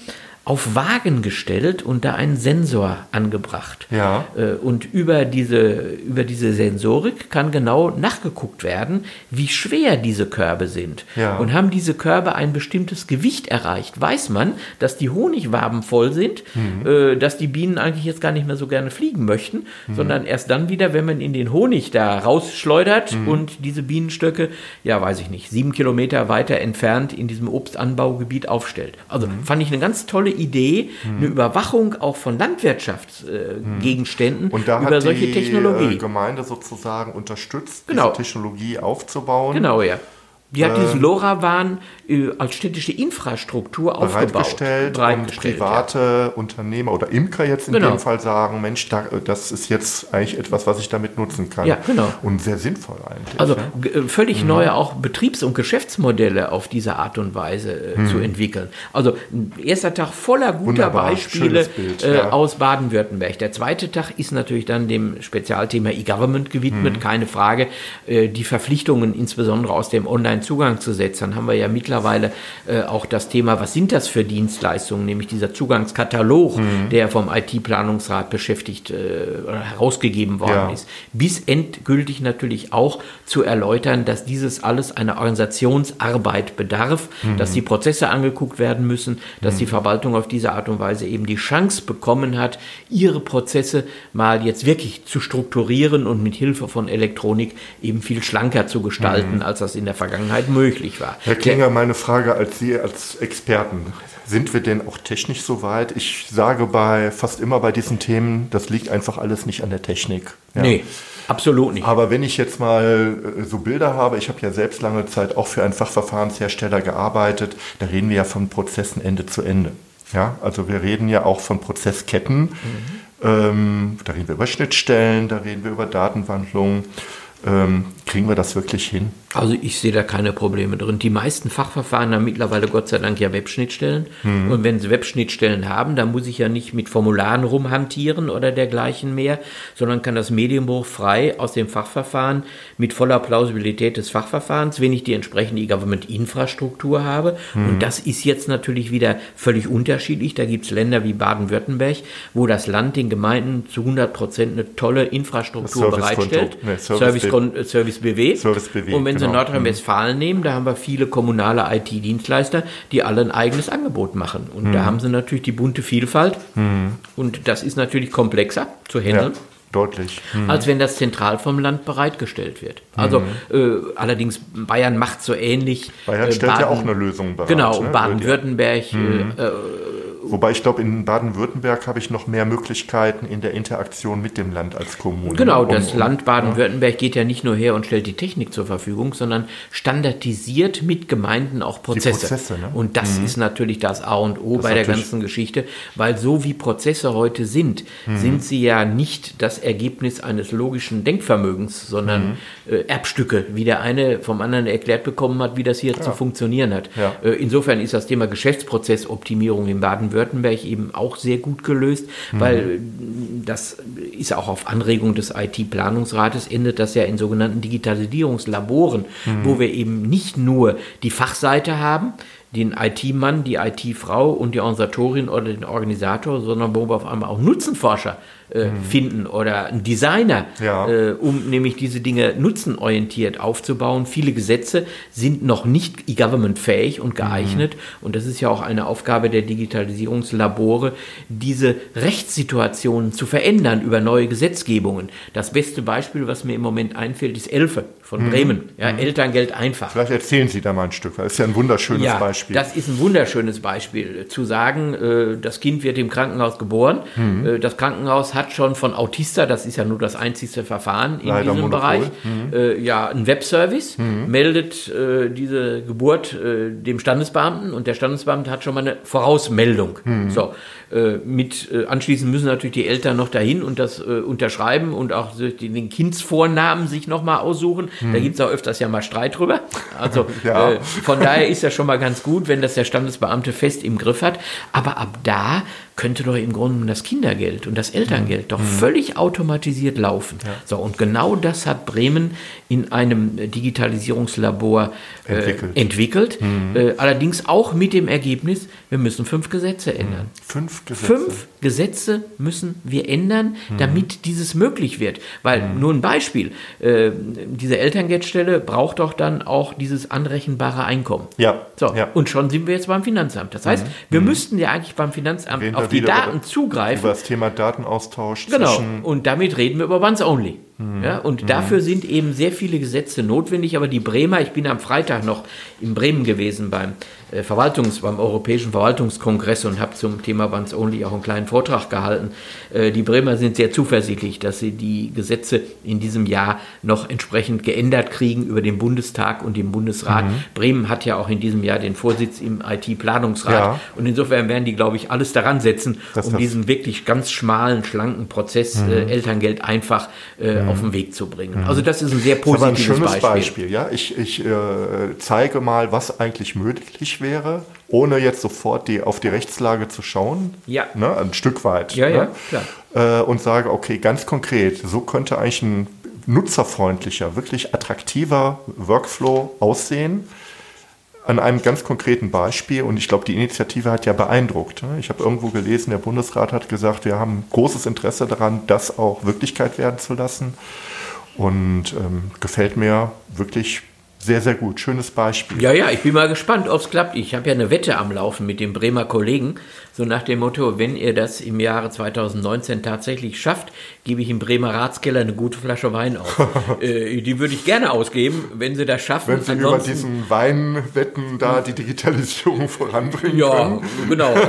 auf Wagen gestellt und da einen Sensor angebracht. Ja. Äh, Und über diese, über diese Sensorik kann genau nachgeguckt werden, wie schwer diese Körbe sind. Ja. Und haben diese Körbe ein bestimmtes Gewicht erreicht, weiß man, dass die Honigwaben voll sind, Mhm. äh, dass die Bienen eigentlich jetzt gar nicht mehr so gerne fliegen möchten, Mhm. sondern erst dann wieder, wenn man in den Honig da rausschleudert Mhm. und diese Bienenstöcke, ja, weiß ich nicht, sieben Kilometer weiter entfernt in diesem Obstanbaugebiet aufstellt. Also Mhm. fand ich eine ganz tolle Idee, eine Überwachung auch von Landwirtschaftsgegenständen äh, Gegenständen Und da über hat solche die Technologie. Äh, Gemeinde sozusagen unterstützt, Genau. diese Technologie aufzubauen. Genau, ja. Die hat diesen LoRaWAN äh, als städtische Infrastruktur aufgebaut. bereitgestellt, Bereitgestellt, und private Unternehmer oder Imker jetzt in Genau. dem Fall sagen, Mensch, da, das ist jetzt eigentlich etwas, was ich damit nutzen kann. Ja, genau. Und sehr sinnvoll eigentlich. Also ja. äh, völlig neue auch Betriebs- und Geschäftsmodelle auf diese Art und Weise äh, zu entwickeln. Also ein erster Tag voller guter Wunderbar, Beispiele Bild, äh, ja. aus Baden-Württemberg. Der zweite Tag ist natürlich dann dem Spezialthema E-Government gewidmet, keine Frage. Äh, die Verpflichtungen insbesondere aus dem Online-Zugang zu setzen, haben wir ja mittlerweile äh, auch das Thema, was sind das für Dienstleistungen, nämlich dieser Zugangskatalog, der vom IT-Planungsrat beschäftigt äh, oder herausgegeben worden Ja. ist. Bis endgültig natürlich auch zu erläutern, dass dieses alles eine Organisationsarbeit bedarf, dass die Prozesse angeguckt werden müssen, dass die Verwaltung auf diese Art und Weise eben die Chance bekommen hat, ihre Prozesse mal jetzt wirklich zu strukturieren und mit Hilfe von Elektronik eben viel schlanker zu gestalten, als das in der Vergangenheit Vergangenheit möglich war. Herr Klinger, meine Frage als Sie als Experten. Sind wir denn auch technisch so weit? Ich sage bei fast immer bei diesen Themen, das liegt einfach alles nicht an der Technik. Ja. Nee, absolut nicht. Aber wenn ich jetzt mal äh, so Bilder habe, ich habe ja selbst lange Zeit auch für einen Fachverfahrenshersteller gearbeitet, da reden wir ja von Prozessen Ende zu Ende. Ja, also wir reden ja auch von Prozessketten. Mhm. Ähm, da reden wir über Schnittstellen, da reden wir über Datenwandlung. Ähm, kriegen wir das wirklich hin? Also ich sehe da keine Probleme drin. Die meisten Fachverfahren haben mittlerweile Gott sei Dank ja Webschnittstellen. Mhm. Und wenn sie Webschnittstellen haben, dann muss ich ja nicht mit Formularen rumhantieren oder dergleichen mehr, sondern kann das Medienbuch frei aus dem Fachverfahren mit voller Plausibilität des Fachverfahrens, wenn ich die entsprechende E-Government-Infrastruktur habe. Mhm. Und das ist jetzt natürlich wieder völlig unterschiedlich. Da gibt es Länder wie Baden-Württemberg, wo das Land den Gemeinden zu 100 Prozent eine tolle Infrastruktur bereitstellt. Nee, Service, Service, Service BW. Service BW. Und wenn Sie genau. Nordrhein-Westfalen nehmen, da haben wir viele kommunale IT-Dienstleister, die alle ein eigenes Angebot machen. Und mhm. da haben Sie natürlich die bunte Vielfalt. Mhm. Und das ist natürlich komplexer zu handeln. Ja. Deutlich. Mhm. Als wenn das zentral vom Land bereitgestellt wird. Also mhm. äh, allerdings Bayern macht so ähnlich. Bayern äh, stellt Baden, ja auch eine Lösung bereit. Genau, ne? Baden-Württemberg mhm. äh, Wobei ich glaube, in Baden-Württemberg habe ich noch mehr Möglichkeiten in der Interaktion mit dem Land als Kommune. Genau, das um, Land Baden-Württemberg ja. geht ja nicht nur her und stellt die Technik zur Verfügung, sondern standardisiert mit Gemeinden auch Prozesse. Prozesse ne? Und das mhm. ist natürlich das A und O das bei der ganzen Geschichte, weil so wie Prozesse heute sind, mhm. sind sie ja nicht das Ergebnis eines logischen Denkvermögens, sondern mhm. äh, Erbstücke, wie der eine vom anderen erklärt bekommen hat, wie das hier ja. zu funktionieren hat. Ja. Äh, insofern ist das Thema Geschäftsprozessoptimierung in Baden-Württemberg Baden-Württemberg eben auch sehr gut gelöst, mhm. weil das ist auch auf Anregung des IT-Planungsrates, endet das ja in sogenannten Digitalisierungslaboren, mhm. wo wir eben nicht nur die Fachseite haben, den IT-Mann, die IT-Frau und die Organisatorin oder den Organisator, sondern wo wir auf einmal auch Nutzenforscher äh, mhm. finden oder einen Designer, ja. äh, um nämlich diese Dinge nutzenorientiert aufzubauen. Viele Gesetze sind noch nicht e-government-fähig und geeignet. Mhm. Und das ist ja auch eine Aufgabe der Digitalisierungslabore, diese Rechtssituationen zu verändern über neue Gesetzgebungen. Das beste Beispiel, was mir im Moment einfällt, ist Elfe von mhm. Bremen. Ja, mhm. Elterngeld einfach. Vielleicht erzählen Sie da mal ein Stück. Das ist ja ein wunderschönes ja, Beispiel. Das ist ein wunderschönes Beispiel. Zu sagen, äh, das Kind wird im Krankenhaus geboren. Mhm. Äh, das Krankenhaus hat schon von Autista, das ist ja nur das einzigste Verfahren in Leider diesem Monopol. Bereich, mhm. äh, ja, einen Webservice, mhm. meldet diese Geburt dem Standesbeamten und der Standesbeamte hat schon mal eine Vorausmeldung. Mhm. So, mit anschließend müssen natürlich die Eltern noch dahin und das unterschreiben und auch den Kindsvornamen sich nochmal aussuchen. Da gibt es auch öfters ja mal Streit drüber. Also <laughs> ja. äh, von daher ist das schon mal ganz gut, wenn das der Standesbeamte fest im Griff hat. Aber ab da könnte doch im Grunde das Kindergeld und das Elterngeld mhm. doch völlig automatisiert laufen. Ja. So, und genau das hat Bremen in einem Digitalisierungslabor äh, entwickelt. entwickelt. Äh, allerdings auch mit dem Ergebnis, wir müssen fünf Gesetze ändern. Mhm. Fünf Gesetze? Fünf Gesetze müssen wir ändern, mhm. damit dieses möglich wird. Weil, mhm. nur ein Beispiel, äh, diese Elterngeldstelle braucht doch dann auch dieses anrechenbare Einkommen. Ja. So, ja. und schon sind wir jetzt beim Finanzamt. Das heißt, mhm. wir müssten ja eigentlich beim Finanzamt auf die Daten zugreifen. Über das Thema Datenaustausch. Genau. Und damit reden wir über Once Only. Mhm. Ja, und mhm. dafür sind eben sehr viele Gesetze notwendig. Aber die Bremer, ich bin am Freitag noch in Bremen gewesen beim äh, Verwaltungs, beim Europäischen Verwaltungskongress und habe zum Thema Once Only auch einen kleinen Vortrag gehalten. Äh, die Bremer sind sehr zuversichtlich, dass sie die Gesetze in diesem Jahr noch entsprechend geändert kriegen über den Bundestag und den Bundesrat. Mhm. Bremen hat ja auch in diesem Jahr den Vorsitz im IT-Planungsrat. Ja. Und insofern werden die, glaube ich, alles daran setzen, das um diesen wirklich ganz schmalen, schlanken Prozess mhm. äh, Elterngeld einfach äh, mhm. Auf den Weg zu bringen. Mhm. Also das ist ein sehr positives das ist ein schönes Beispiel. Beispiel ja? Ich, ich äh, zeige mal, was eigentlich möglich wäre, ohne jetzt sofort die, auf die Rechtslage zu schauen. Ja. Ne, ein Stück weit. Ja, ne? ja, klar. Äh, und sage, okay, ganz konkret, so könnte eigentlich ein nutzerfreundlicher, wirklich attraktiver Workflow aussehen. An einem ganz konkreten Beispiel, und ich glaube, die Initiative hat ja beeindruckt. Ich habe irgendwo gelesen, der Bundesrat hat gesagt, wir haben großes Interesse daran, das auch Wirklichkeit werden zu lassen. Und ähm, gefällt mir wirklich sehr, sehr gut. Schönes Beispiel. Ja, ja, ich bin mal gespannt, ob es klappt. Ich habe ja eine Wette am Laufen mit dem Bremer Kollegen. So nach dem Motto, wenn ihr das im Jahre 2019 tatsächlich schafft, gebe ich im Bremer Ratskeller eine gute Flasche Wein aus. <laughs> äh, die würde ich gerne ausgeben, wenn sie das schaffen. Wenn sie Ansonsten, über diesen Weinwetten da die Digitalisierung voranbringen ja, können. Ja, genau. <laughs>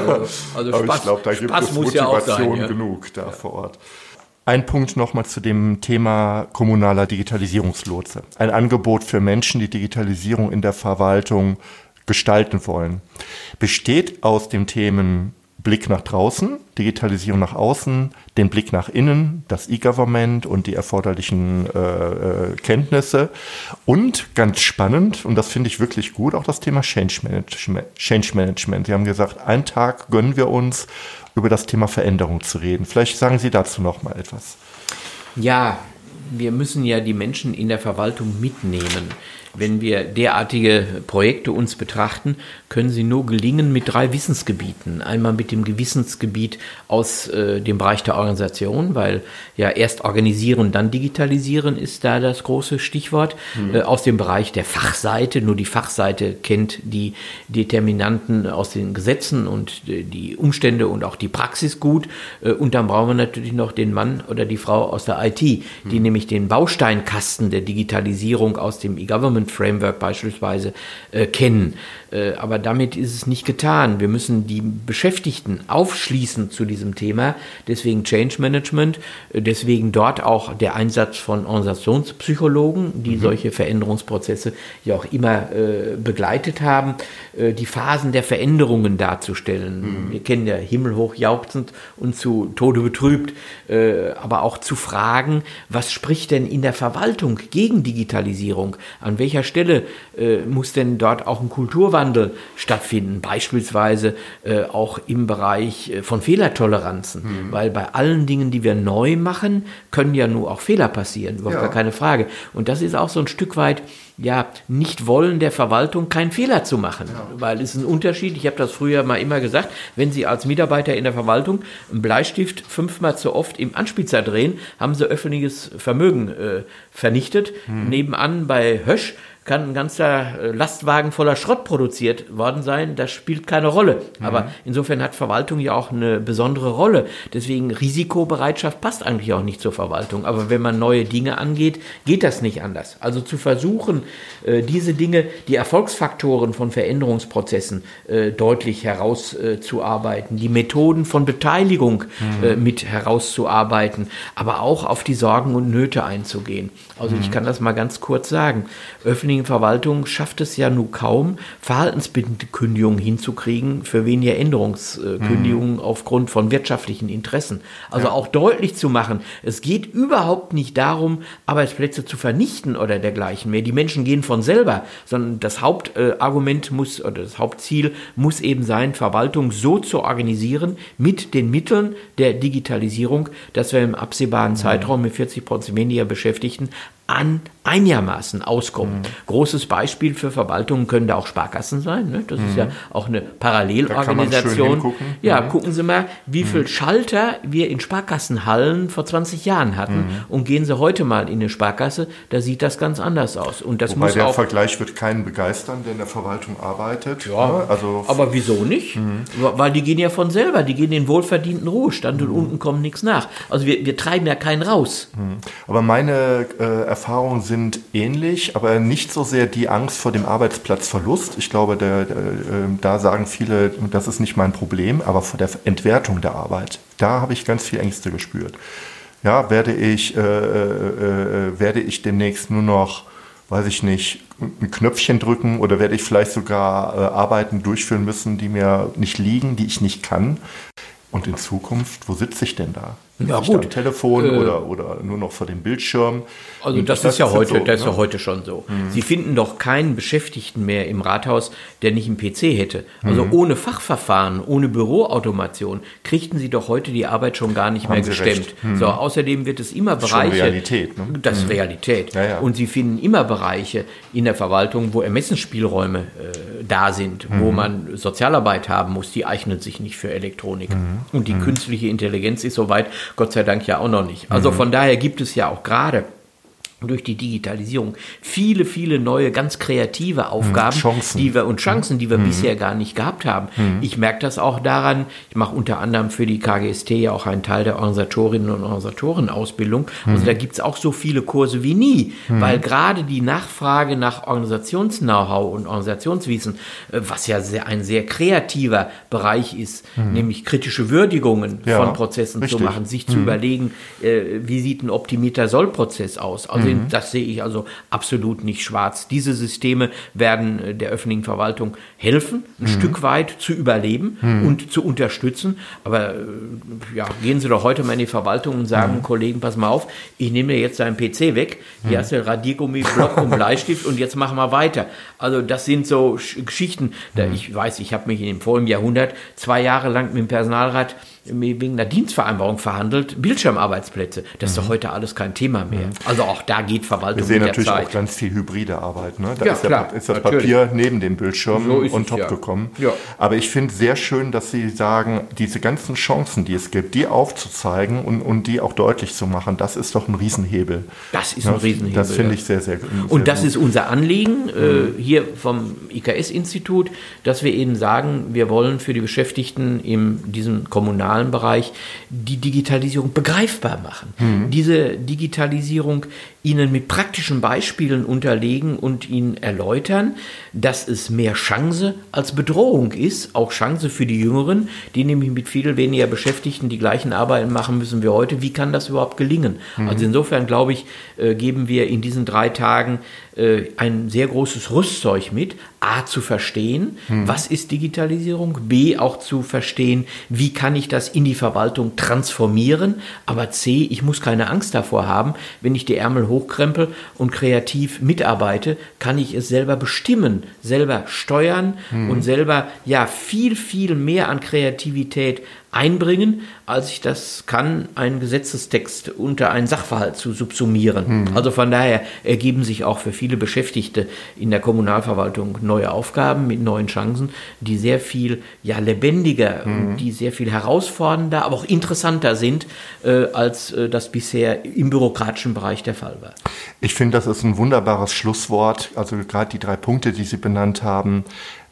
Also, also Spaß, Aber ich glaube, da gibt Spaß es Motivation ja sein, genug da vor Ort. Ein Punkt nochmal zu dem Thema kommunaler Digitalisierungslotse. Ein Angebot für Menschen, die Digitalisierung in der Verwaltung gestalten wollen. Besteht aus den Themen Blick nach draußen, Digitalisierung nach außen, den Blick nach innen, das E-Government und die erforderlichen äh, äh, Kenntnisse und ganz spannend, und das finde ich wirklich gut, auch das Thema Change Management. Change Management. Sie haben gesagt, einen Tag gönnen wir uns, über das Thema Veränderung zu reden. Vielleicht sagen Sie dazu noch mal etwas. Ja, wir müssen ja die Menschen in der Verwaltung mitnehmen. Wenn wir derartige Projekte uns betrachten, können sie nur gelingen mit drei Wissensgebieten. Einmal mit dem Gewissensgebiet aus äh, dem Bereich der Organisation, weil ja erst organisieren, dann digitalisieren ist da das große Stichwort. Mhm. Äh, aus dem Bereich der Fachseite, nur die Fachseite kennt die Determinanten aus den Gesetzen und äh, die Umstände und auch die Praxis gut. Äh, und dann brauchen wir natürlich noch den Mann oder die Frau aus der IT, die mhm. nämlich den Bausteinkasten der Digitalisierung aus dem E-Government Framework beispielsweise äh, kennen. Äh, aber damit ist es nicht getan. Wir müssen die Beschäftigten aufschließen zu diesem Thema. Deswegen Change Management, äh, deswegen dort auch der Einsatz von Organisationspsychologen, die mhm. solche Veränderungsprozesse ja auch immer äh, begleitet haben, äh, die Phasen der Veränderungen darzustellen. Mhm. Wir kennen ja himmelhoch jauchzend und zu Tode betrübt, äh, aber auch zu fragen, was spricht denn in der Verwaltung gegen Digitalisierung? An welcher Stelle äh, muss denn dort auch ein Kulturwandel Kulturwandel stattfinden, beispielsweise äh, auch im Bereich äh, von Fehlertoleranzen, mhm. weil bei allen Dingen, die wir neu machen, können ja nur auch Fehler passieren, überhaupt ja. gar keine Frage. Und das ist auch so ein Stück weit ja, nicht wollen der Verwaltung keinen Fehler zu machen, ja. weil es ist ein Unterschied. Ich habe das früher mal immer gesagt, wenn Sie als Mitarbeiter in der Verwaltung einen Bleistift fünfmal zu oft im Anspitzer drehen, haben Sie öffentliches Vermögen äh, vernichtet. Mhm. Nebenan bei Hösch kann ein ganzer äh, Lastwagen voller Schrott produziert worden sein. Das spielt keine Rolle. Mhm. Aber insofern hat Verwaltung ja auch eine besondere Rolle. Deswegen Risikobereitschaft passt eigentlich auch nicht zur Verwaltung. Aber wenn man neue Dinge angeht, geht das nicht anders. Also zu versuchen, äh, diese Dinge, die Erfolgsfaktoren von Veränderungsprozessen äh, deutlich herauszuarbeiten, die Methoden von Beteiligung mhm. mit herauszuarbeiten, aber auch auf die Sorgen und Nöte einzugehen. Also ich mhm. kann das mal ganz kurz sagen. Öffentliche Verwaltung schafft es ja nur kaum, verhaltensbindende Kündigungen hinzukriegen für weniger Änderungskündigungen mhm. aufgrund von wirtschaftlichen Interessen. Also ja. auch deutlich zu machen, es geht überhaupt nicht darum, Arbeitsplätze zu vernichten oder dergleichen mehr. Die Menschen gehen von selber, sondern das Hauptargument muss oder das Hauptziel muss eben sein, Verwaltung so zu organisieren mit den Mitteln der Digitalisierung, dass wir im absehbaren mhm. Zeitraum mit 40 Prozent weniger Beschäftigten an einigermaßen auskommen. Mhm. Großes Beispiel für Verwaltungen können da auch Sparkassen sein. Ne? Das mhm. ist ja auch eine Parallelorganisation. Ja, mhm. gucken Sie mal, wie viel mhm. Schalter wir in Sparkassenhallen vor 20 Jahren hatten mhm. und gehen Sie heute mal in eine Sparkasse, da sieht das ganz anders aus. Und das Wobei muss der auch Vergleich wird keinen begeistern, der in der Verwaltung arbeitet. Ja, ne? also aber wieso nicht? Mhm. Weil die gehen ja von selber, die gehen in den wohlverdienten Ruhestand und unten kommt nichts nach. Also wir, wir treiben ja keinen raus. Aber meine äh, Erfahrungen sind ähnlich, aber nicht so sehr die Angst vor dem Arbeitsplatzverlust. Ich glaube, der, ähm, da sagen viele, das ist nicht mein Problem, aber vor der Entwertung der Arbeit, da habe ich ganz viel Ängste gespürt. Ja, werde ich, äh, äh, äh, werde ich demnächst nur noch, weiß ich nicht, ein Knöpfchen drücken oder werde ich vielleicht sogar äh, Arbeiten durchführen müssen, die mir nicht liegen, die ich nicht kann? Und in Zukunft, wo sitze ich denn da? Ja, gut. Am Telefon äh, oder, oder nur noch vor dem Bildschirm. Also das, das, ist ja heute, so, das ist ja ne? heute schon so. Mhm. Sie finden doch keinen Beschäftigten mehr im Rathaus, der nicht einen PC hätte. Also mhm. ohne Fachverfahren, ohne Büroautomation kriegten Sie doch heute die Arbeit schon gar nicht Haben mehr gestemmt. Mhm. So, außerdem wird es immer Bereiche. Das ist Realität. Ne? Das ist mhm. Realität. Ja, ja. Und Sie finden immer Bereiche in der Verwaltung, wo Ermessensspielräume äh, da sind, wo mhm. man Sozialarbeit haben muss. Die eignen sich nicht für Elektronik. Und die künstliche Intelligenz ist soweit Gott sei Dank ja auch noch nicht. Also mhm. von daher gibt es ja auch gerade durch die Digitalisierung viele, viele neue, ganz kreative Aufgaben, Chancen. die wir und Chancen, die wir mhm. bisher gar nicht gehabt haben. Mhm. Ich merke das auch daran, ich mache unter anderem für die KGST ja auch einen Teil der Organisatorinnen und Organisatorenausbildung. Mhm. Also da gibt es auch so viele Kurse wie nie, weil gerade die Nachfrage nach Organisations-Know-how und Organisationswissen, äh, was ja sehr, ein sehr kreativer Bereich ist, nämlich kritische Würdigungen ja, von Prozessen richtig. zu machen, sich zu überlegen, äh, wie sieht ein optimierter Sollprozess aus. Also mhm. das sehe ich also absolut nicht schwarz. Diese Systeme werden äh, der öffentlichen Verwaltung helfen, ein mhm. Stück weit zu überleben mhm. und zu unterstützen. Aber äh, ja, gehen Sie doch heute mal in die Verwaltung und sagen, mhm. Kollegen, pass mal auf, ich nehme dir jetzt deinen PC weg, hier hast du Radiergummi, Block und Bleistift und jetzt machen wir weiter. Also das sind so Geschichten, da mhm. ich weiß, ich habe mich in dem vorigen Jahrhundert zwei Jahre lang mit dem Personalrat wegen einer Dienstvereinbarung verhandelt, Bildschirmarbeitsplätze. Das ist doch mhm. heute alles kein Thema mehr. Also auch da geht Verwaltung Wir sehen natürlich auch ganz viel hybride Arbeit. Ne? Da ja, ist, klar, ist, das natürlich. Papier neben dem Bildschirm so on top ja. gekommen. Ja. Aber ich finde sehr schön, dass Sie sagen, diese ganzen Chancen, die es gibt, die aufzuzeigen und, und die auch deutlich zu machen, das ist doch ein Riesenhebel. Das ist ein Riesenhebel. Das finde ich sehr, sehr gut. Und das gut. ist unser Anliegen äh, hier vom IKS-Institut, dass wir Ihnen sagen, wir wollen für die Beschäftigten in diesem kommunalen kommunalen Bereich die Digitalisierung begreifbar machen. Mhm. Diese Digitalisierung ihnen mit praktischen Beispielen unterlegen und ihnen erläutern, dass es mehr Chance als Bedrohung ist, auch Chance für die Jüngeren, die nämlich mit viel weniger Beschäftigten die gleichen Arbeiten machen müssen wie heute. Wie kann das überhaupt gelingen? Mhm. Also insofern glaube ich, äh, geben wir in diesen drei Tagen äh, ein sehr großes Rüstzeug mit, A zu verstehen, mhm. was ist Digitalisierung, B auch zu verstehen, wie kann ich das in die Verwaltung transformieren, aber C, ich muss keine Angst davor haben, wenn ich die Ärmel hochkrempel und kreativ mitarbeite, kann ich es selber bestimmen, selber steuern mhm. und selber ja viel, viel mehr an Kreativität einbringen, als ich das kann, einen Gesetzestext unter einen Sachverhalt zu subsumieren. Mhm. Also von daher ergeben sich auch für viele Beschäftigte in der Kommunalverwaltung neue Aufgaben mit neuen Chancen, die sehr viel ja, lebendiger mhm. und die sehr viel herausfordernder, aber auch interessanter sind, äh, als äh, das bisher im bürokratischen Bereich der Fall war. Ich finde, das ist ein wunderbares Schlusswort. Also gerade die drei Punkte, die Sie benannt haben,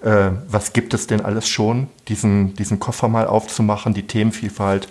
äh, was gibt es denn alles schon, diesen, diesen Koffer mal aufzumachen, die Themenvielfalt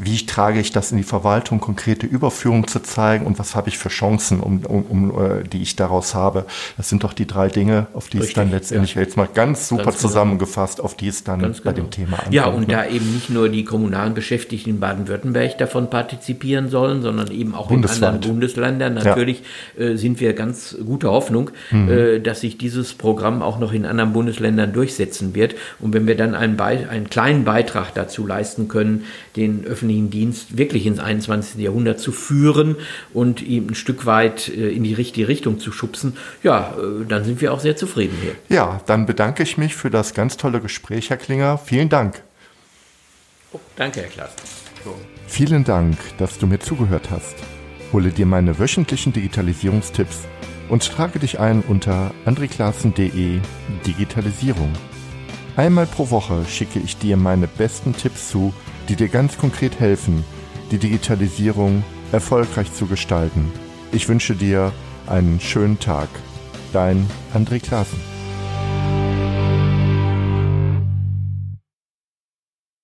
wie trage ich das in die Verwaltung, konkrete Überführung zu zeigen und was habe ich für Chancen, um, um, um, äh, die ich daraus habe. Das sind doch die drei Dinge, auf die Richtig, es dann letztendlich ja. jetzt mal ganz super ganz genau. zusammengefasst, auf die es dann ganz bei genau. dem Thema ankommt. Ja, und ne? da eben nicht nur die kommunalen Beschäftigten in Baden-Württemberg davon partizipieren sollen, sondern eben auch Bundesweit. in anderen Bundesländern. Natürlich ja. äh, sind wir ganz guter Hoffnung, mhm. äh, dass sich dieses Programm auch noch in anderen Bundesländern durchsetzen wird. Und wenn wir dann einen, Be einen kleinen Beitrag dazu leisten können, den öffentlichen Dienst wirklich ins 21. Jahrhundert zu führen und ihm ein Stück weit äh, in die richtige Richtung zu schubsen, ja, äh, dann sind wir auch sehr zufrieden hier. Ja, dann bedanke ich mich für das ganz tolle Gespräch, Herr Klinger. Vielen Dank. Oh, danke, Herr Klaas. So. Vielen Dank, dass du mir zugehört hast. Hole dir meine wöchentlichen Digitalisierungstipps und trage dich ein unter andreklassen.de Digitalisierung. Einmal pro Woche schicke ich dir meine besten Tipps zu, die dir ganz konkret helfen, die Digitalisierung erfolgreich zu gestalten. Ich wünsche dir einen schönen Tag. Dein André Klaassen.